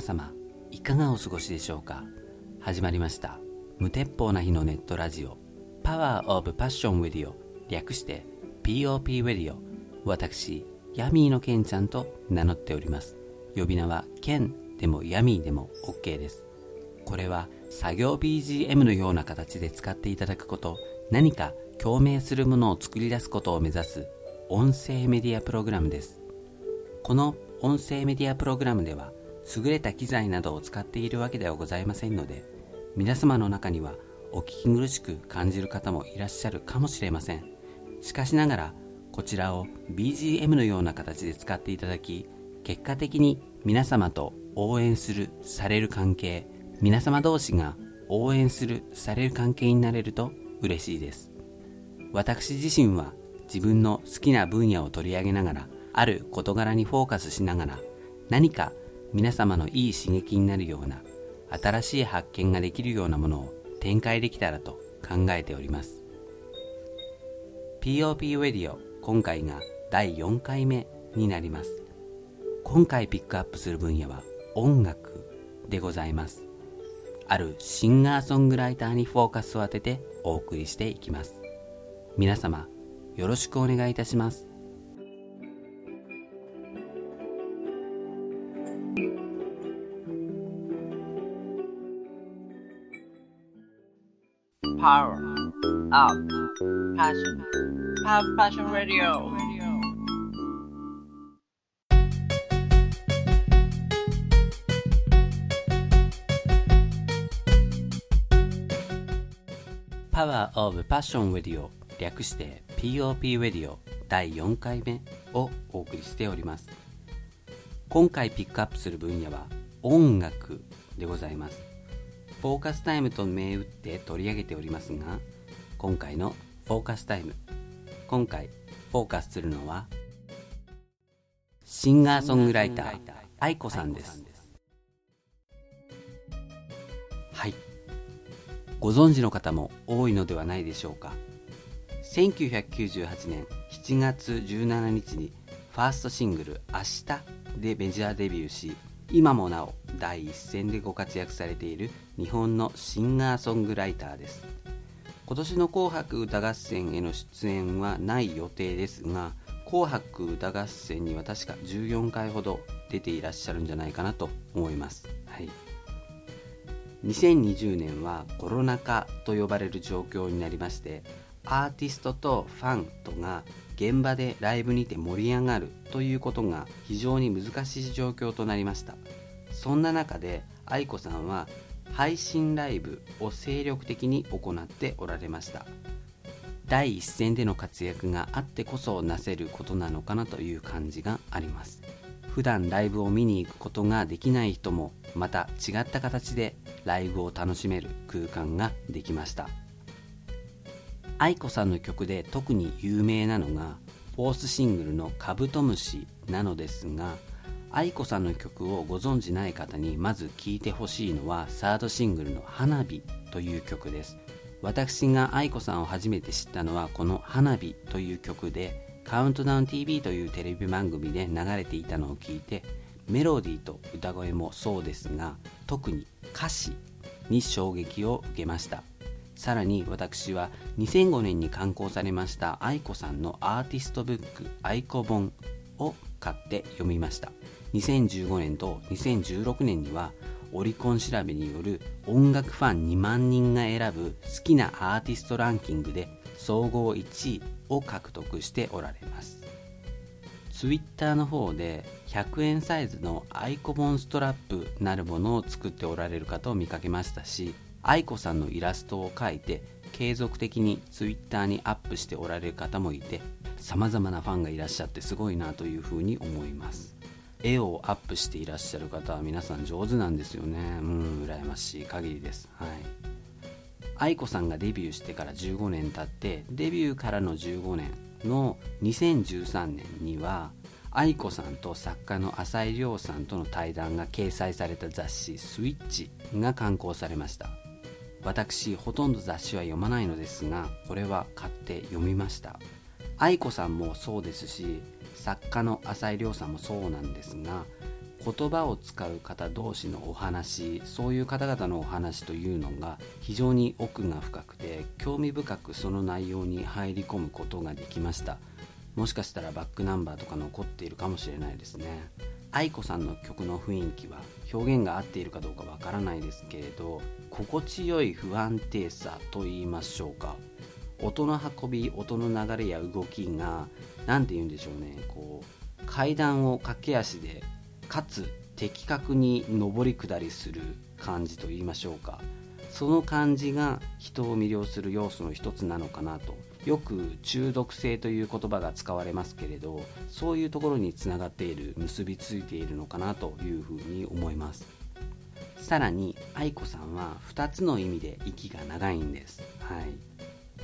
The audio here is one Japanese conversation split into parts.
皆様いかがお過ごしでしょうか？始まりました。無鉄砲な日のネットラジオ。パワーオブパッションウェディオ略して POP ウェディオ私ヤミーのケンちゃんと名乗っております。呼び名はケンでもヤミーでも OK です。これは作業 BGM のような形で使っていただくこと何か共鳴するものを作り出すことを目指す音声メディアプログラムです。この音声メディアプログラムでは優れた機材などを使っているわけではございませんので皆様の中にはお聞き苦しく感じる方もいらっしゃるかもしれません。しかしながらこちらを BGM のような形で使っていただき結果的に皆様と応援するされる関係皆様同士が応援するされる関係になれると嬉しいです。私自身は自分の好きな分野を取り上げながらある事柄にフォーカスしながら何か皆様のいい刺激になるような新しい発見ができるようなものを展開できたらと考えております。POP ウェディオ今回が第4回目になります。今回ピックアップする分野は音楽でございます。あるシンガーソングライターにフォーカスを当ててお送りしていきます。皆様よろしくお願いいたします。Power Up. Passion. Have Passion Radio. パワーオブパッションウェディオ略して POP ウェディオ第4回目をお送りしております。今回ピックアップする分野は音楽でございます。 Focus Time と銘打って取り上げておりますが今回の Focus Time 今回フォーカスするのはシンガーソングライター愛子さんです。はい。ご存知の方も多いのではないでしょうか。1998年7月17日にファーストシングル「明日」でメジャーデビューし今もなお第一線でご活躍されている日本のシンガーソングライターです。今年の「紅白歌合戦」への出演はない予定ですが「紅白歌合戦」には確か14回ほど出ていらっしゃるんじゃないかなと思います、はい、2020年はコロナ禍と呼ばれる状況になりましてアーティストとファンとが現場でライブにて盛り上がるということが非常に難しい状況となりました。そんな中で愛子さんは配信ライブを精力的に行っておられました。第一線での活躍があってこそなせることなのかなという感じがあります。普段ライブを見に行くことができない人もまた違った形でライブを楽しめる空間ができました。愛子さんの曲で特に有名なのがフォースシングルの「カブトムシ」なのですが愛子さんの曲をご存じない方にまず聴いてほしいのはサードシングルの「花火」という曲です。私が愛子さんを初めて知ったのはこの「花火」という曲でカウントダウン TV というテレビ番組で流れていたのを聞いてメロディーと歌声もそうですが特に歌詞に衝撃を受けました。さらに私は2005年に刊行されました愛子さんのアーティストブック愛子本を買って読みました。2015年と2016年にはオリコン調べによる音楽ファン2万人が選ぶ好きなアーティストランキングで総合1位を獲得しておられます。ツイッターの方で100円サイズのアイコボンストラップなるものを作っておられる方を見かけましたし愛子さんのイラストを描いて継続的にツイッターにアップしておられる方もいて様々なファンがいらっしゃってすごいなというふうに思います。絵をアップしていらっしゃる方は皆さん上手なんですよね。うん羨ましい限りです。はい。愛子さんがデビューしてから15年経ってデビューからの15年の2013年には愛子さんと作家の浅井亮さんとの対談が掲載された雑誌「スイッチ」が刊行されました。私ほとんど雑誌は読まないのですがこれは買って読みました。愛子さんもそうですし作家の浅井亮さんもそうなんですが言葉を使う方同士のお話そういう方々のお話というのが非常に奥が深くて興味深くその内容に入り込むことができました。もしかしたらバックナンバーとか残っているかもしれないですね。愛子さんの曲の雰囲気は表現が合っているかどうかわからないですけれど心地よい不安定さと言いましょうか。音の運び音の流れや動きが何て言うんでしょうね。こう階段を駆け足でかつ的確に上り下りする感じと言いましょうか。その感じが人を魅了する要素の一つなのかなと。よく中毒性という言葉が使われますけれどそういうところにつながっている結びついているのかなというふうに思います。さらに愛子さんは2つの意味で息が長いんです、は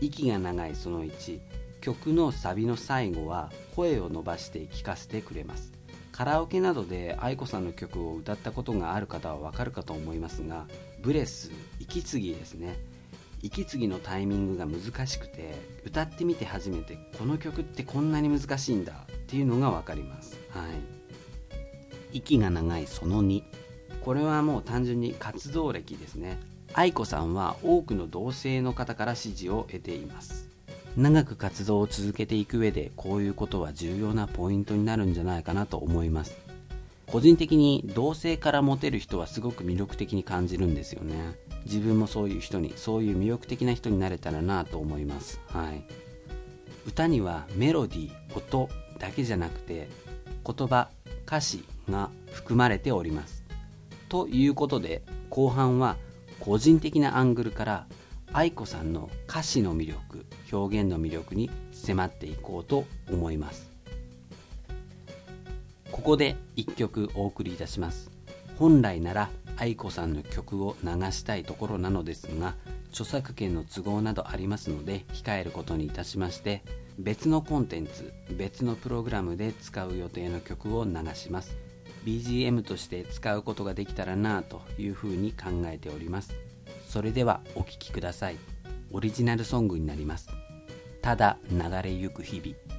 い、息が長いその1曲のサビの最後は声を伸ばして聞かせてくれます。カラオケなどで愛子さんの曲を歌ったことがある方はわかるかと思いますがブレス息継ぎですね。息継ぎのタイミングが難しくて歌ってみて初めてこの曲ってこんなに難しいんだっていうのが分かります。はい。息が長いその2これはもう単純に活動歴ですね。愛子さんは多くの同性の方から支持を得ています。長く活動を続けていく上でこういうことは重要なポイントになるんじゃないかなと思います。個人的に同性からモテる人はすごく魅力的に感じるんですよね。自分もそういう人にそういう魅力的な人になれたらなと思います。はい。歌にはメロディー音だけじゃなくて言葉歌詞が含まれております。ということで後半は個人的なアングルから愛子さんの歌詞の魅力表現の魅力に迫っていこうと思います。ここで1曲お送りいたします。本来なら愛子さんの曲を流したいところなのですが著作権の都合などありますので控えることにいたしまして別のコンテンツ別のプログラムで使う予定の曲を流します。BGM として使うことができたらなというふうに考えております。それではお聴きください。オリジナルソングになります。ただ流れゆく日々。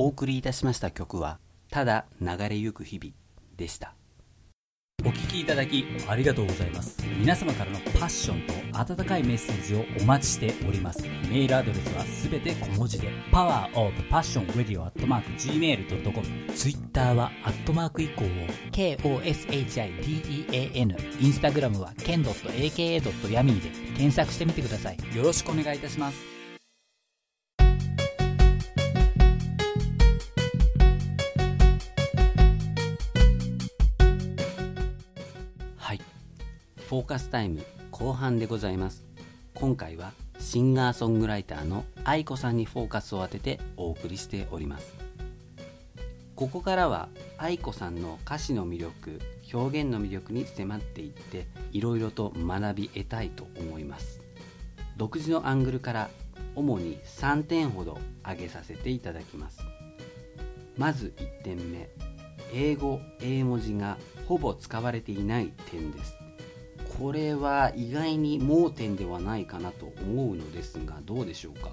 お送りいたしました曲はただ流れゆく日々でした。お聞きいただきありがとうございます。皆様からのパッションと温かいメッセージをお待ちしております。メールアドレスはすべて小文字で powerofpassionradio.gmail.com ツイッターはアットマーク以降を KOSHIDEAN インスタグラムは ken.aka.yami で検索してみてください。よろしくお願いいたします。フォーカスタイム後半でございます。今回はシンガーソングライターの愛子さんにフォーカスを当ててお送りしております。ここからは愛子さんの歌詞の魅力表現の魅力に迫っていっていろいろと学び得たいと思います。独自のアングルから主に3点ほど挙げさせていただきます。まず1点目。英語英文字がほぼ使われていない点です。これは意外に盲点ではないかなと思うのですがどうでしょうか？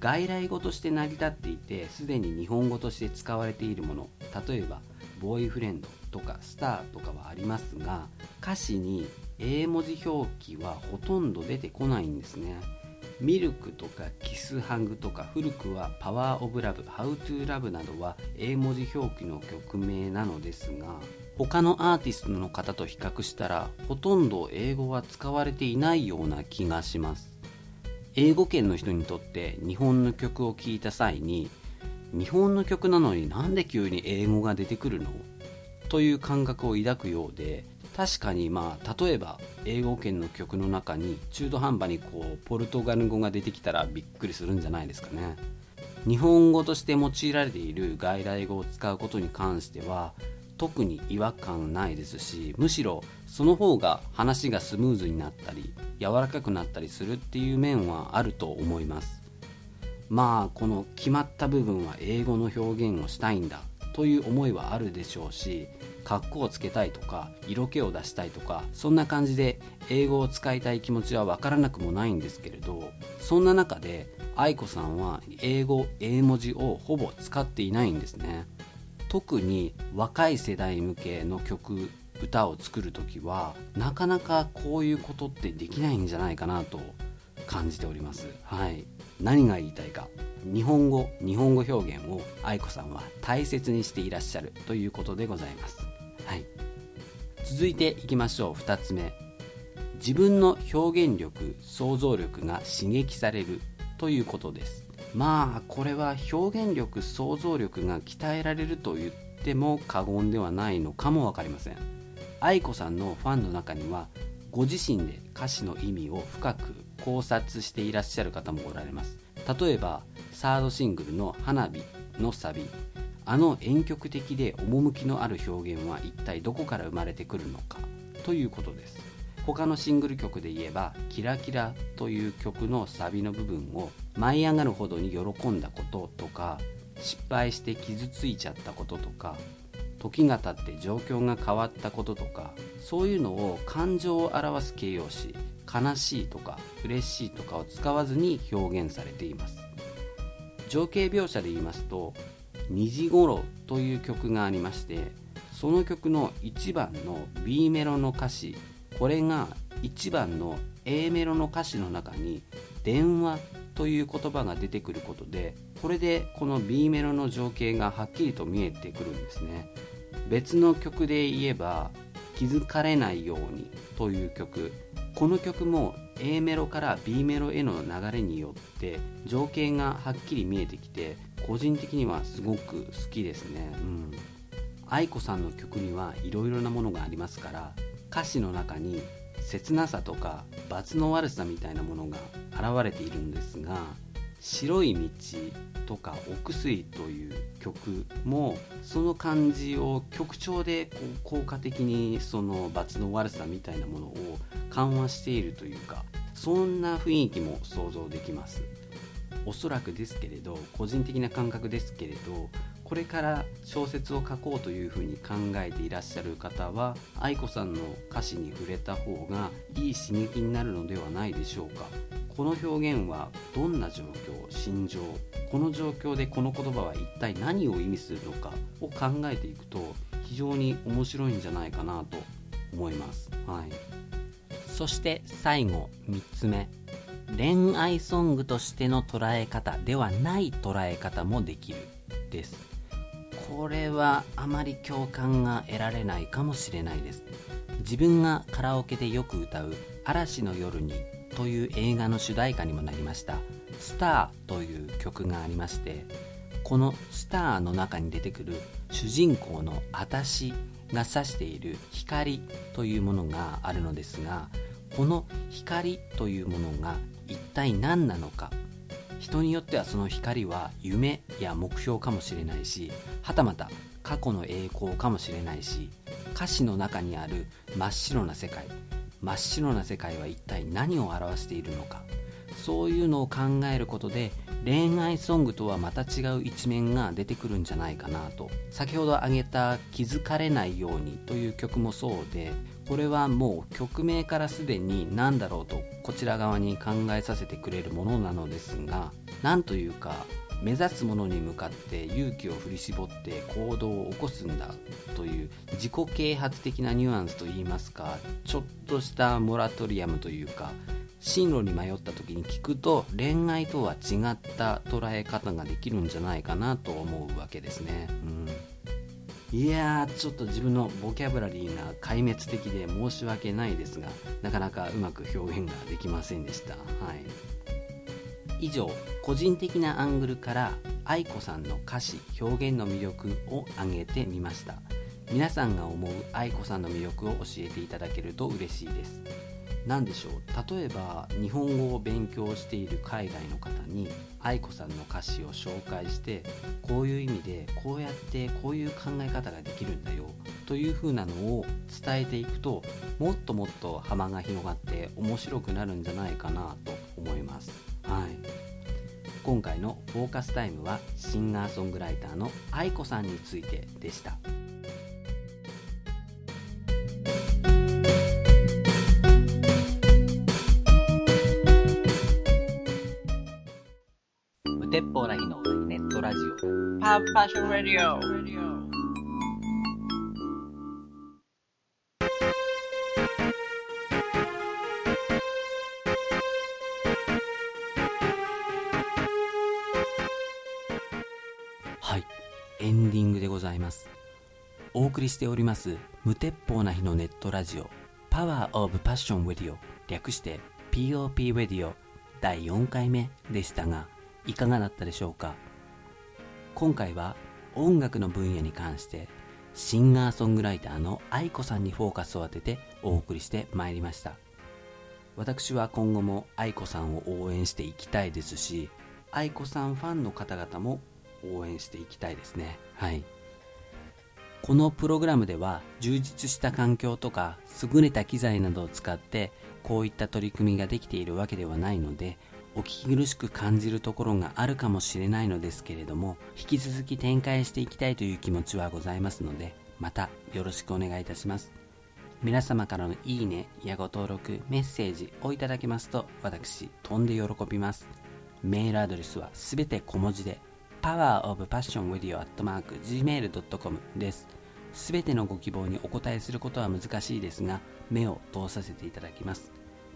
外来語として成り立っていてすでに日本語として使われているもの例えばボーイフレンドとかスターとかはありますが歌詞に英文字表記はほとんど出てこないんですね。ミルクとかキスハングとか古くはパワーオブラブハウトゥーラブなどは英文字表記の曲名なのですが他のアーティストの方と比較したらほとんど英語は使われていないような気がします。英語圏の人にとって日本の曲を聴いた際に日本の曲なのになんで急に英語が出てくるの？という感覚を抱くようで確かにまあ例えば英語圏の曲の中に中途半端にこうポルトガル語が出てきたらびっくりするんじゃないですかね。日本語として用いられている外来語を使うことに関しては特に違和感ないですしむしろその方が話がスムーズになったり柔らかくなったりするっていう面はあると思います。まあこの決まった部分は英語の表現をしたいんだという思いはあるでしょうし格好をつけたいとか色気を出したいとかそんな感じで英語を使いたい気持ちは分からなくもないんですけれどそんな中で愛子さんは英語英文字をほぼ使っていないんですね。特に若い世代向けの曲歌を作る時はなかなかこういうことってできないんじゃないかなと感じております。はい。何が言いたいか。日本語日本語表現を愛子さんは大切にしていらっしゃるということでございます。はい。続いていきましょう。2つ目。自分の表現力想像力が刺激されるということです。まあこれは表現力想像力が鍛えられると言っても過言ではないのかも分かりません。愛子さんのファンの中にはご自身で歌詞の意味を深く考察していらっしゃる方もおられます。例えばサードシングルの「花火」のサビ。あの婉曲的で趣のある表現は一体どこから生まれてくるのかということです。他のシングル曲で言えば「キラキラ」という曲のサビの部分を舞い上がるほどに喜んだこととか失敗して傷ついちゃったこととか時が経って状況が変わったこととかそういうのを感情を表す形容詞悲しいとか嬉しいとかを使わずに表現されています。情景描写で言いますと「虹ごろ」という曲がありましてその曲の1番の B メロの歌詞これが1番の A メロの歌詞の中に「電話」という言葉が出てくることでこれでこの B メロの情景がはっきりと見えてくるんですね。別の曲で言えば「気づかれないように」という曲。この曲も A メロから B メロへの流れによって情景がはっきり見えてきて個人的にはすごく好きですね。うん。愛子さんの曲にはいろいろなものがありますから歌詞の中に切なさとか罰の悪さみたいなものが現れているんですが「白い道」とか「お薬」という曲もその感じを曲調で効果的にその罰の悪さみたいなものを緩和しているというかそんな雰囲気も想像できます。おそらくですけれど個人的な感覚ですけれどこれから小説を書こうというふうに考えていらっしゃる方は愛子さんの歌詞に触れた方がいい刺激になるのではないでしょうか。この表現はどんな状況心情この状況でこの言葉は一体何を意味するのかを考えていくと非常に面白いんじゃないかなと思います、はい、そして最後3つ目。恋愛ソングとしての捉え方ではない捉え方もできる。です。これはあまり共感が得られないかもしれないです。自分がカラオケでよく歌う「嵐の夜に」という映画の主題歌にもなりました「スター」という曲がありましてこの「スター」の中に出てくる主人公の「私」が指している光というものがあるのですがこの光というものが一体何なのか人によってはその光は夢や目標かもしれないしはたまた過去の栄光かもしれないし歌詞の中にある真っ白な世界真っ白な世界は一体何を表しているのか。そういうのを考えることで恋愛ソングとはまた違う一面が出てくるんじゃないかなと先ほど挙げた「気づかれないように」という曲もそうでこれはもう曲名からすでに何だろうとこちら側に考えさせてくれるものなのですがなんというか目指すものに向かって勇気を振り絞って行動を起こすんだという自己啓発的なニュアンスといいますかちょっとしたモラトリアムというか進路に迷った時に聞くと恋愛とは違った捉え方ができるんじゃないかなと思うわけですね。うん、いやーちょっと自分のボキャブラリーが壊滅的で申し訳ないですがなかなかうまく表現ができませんでした。はい。以上個人的なアングルから愛子さんの歌詞表現の魅力を挙げてみました。皆さんが思う愛子さんの魅力を教えていただけると嬉しいです。何でしょう例えば日本語を勉強している海外の方に愛子さんの歌詞を紹介してこういう意味でこうやってこういう考え方ができるんだよというふうなのを伝えていくともっともっと幅が広がって面白くなるんじゃないかなと思いますはい、今回のフォーカスタイムはシンガーソングライターの愛子さんについてでした。オ。パーパッションラディオ。エンディングでございますお送りしております無鉄砲な日のネットラジオパワーオブパッションウェディオ略して POP ウェディオ第4回目でしたがいかがだったでしょうか？今回は音楽の分野に関してシンガーソングライターの愛子さんにフォーカスを当ててお送りしてまいりました。私は今後も愛子さんを応援していきたいですし愛子さんファンの方々も応援していきたいですね。はい。このプログラムでは充実した環境とか優れた機材などを使ってこういった取り組みができているわけではないのでお聞き苦しく感じるところがあるかもしれないのですけれども引き続き展開していきたいという気持ちはございますのでまたよろしくお願いいたします皆様からのいいねやご登録メッセージをいただけますと私飛んで喜びますメールアドレスはすべて小文字で powerofpassionradio.gmail.com です。すべてのご希望にお答えすることは難しいですが、目を通させていただきます。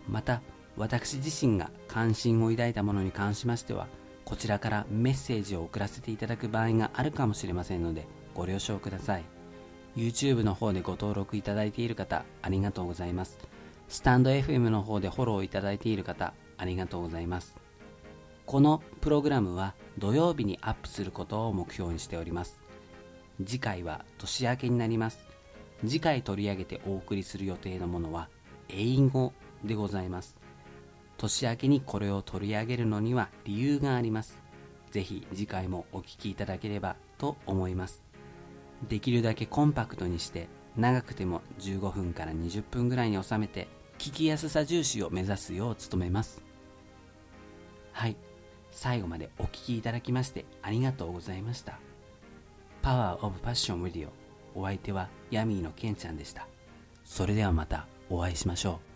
また、私自身が関心を抱いたものに関しましては、こちらからメッセージを送らせていただく場合があるかもしれませんので、ご了承ください。YouTube の方でご登録いただいている方、ありがとうございます。スタンド FM の方でフォローいただいている方、ありがとうございます。このプログラムは土曜日にアップすることを目標にしております次回は年明けになります次回取り上げてお送りする予定のものは英語でございます年明けにこれを取り上げるのには理由がありますぜひ次回もお聴きいただければと思いますできるだけコンパクトにして長くても15分から20分ぐらいに収めて聞きやすさ重視を目指すよう努めますはい最後までお聴きいただきましてありがとうございました。 Power of Passion Radio お相手はヤミーのケンちゃんでした。それではまたお会いしましょう。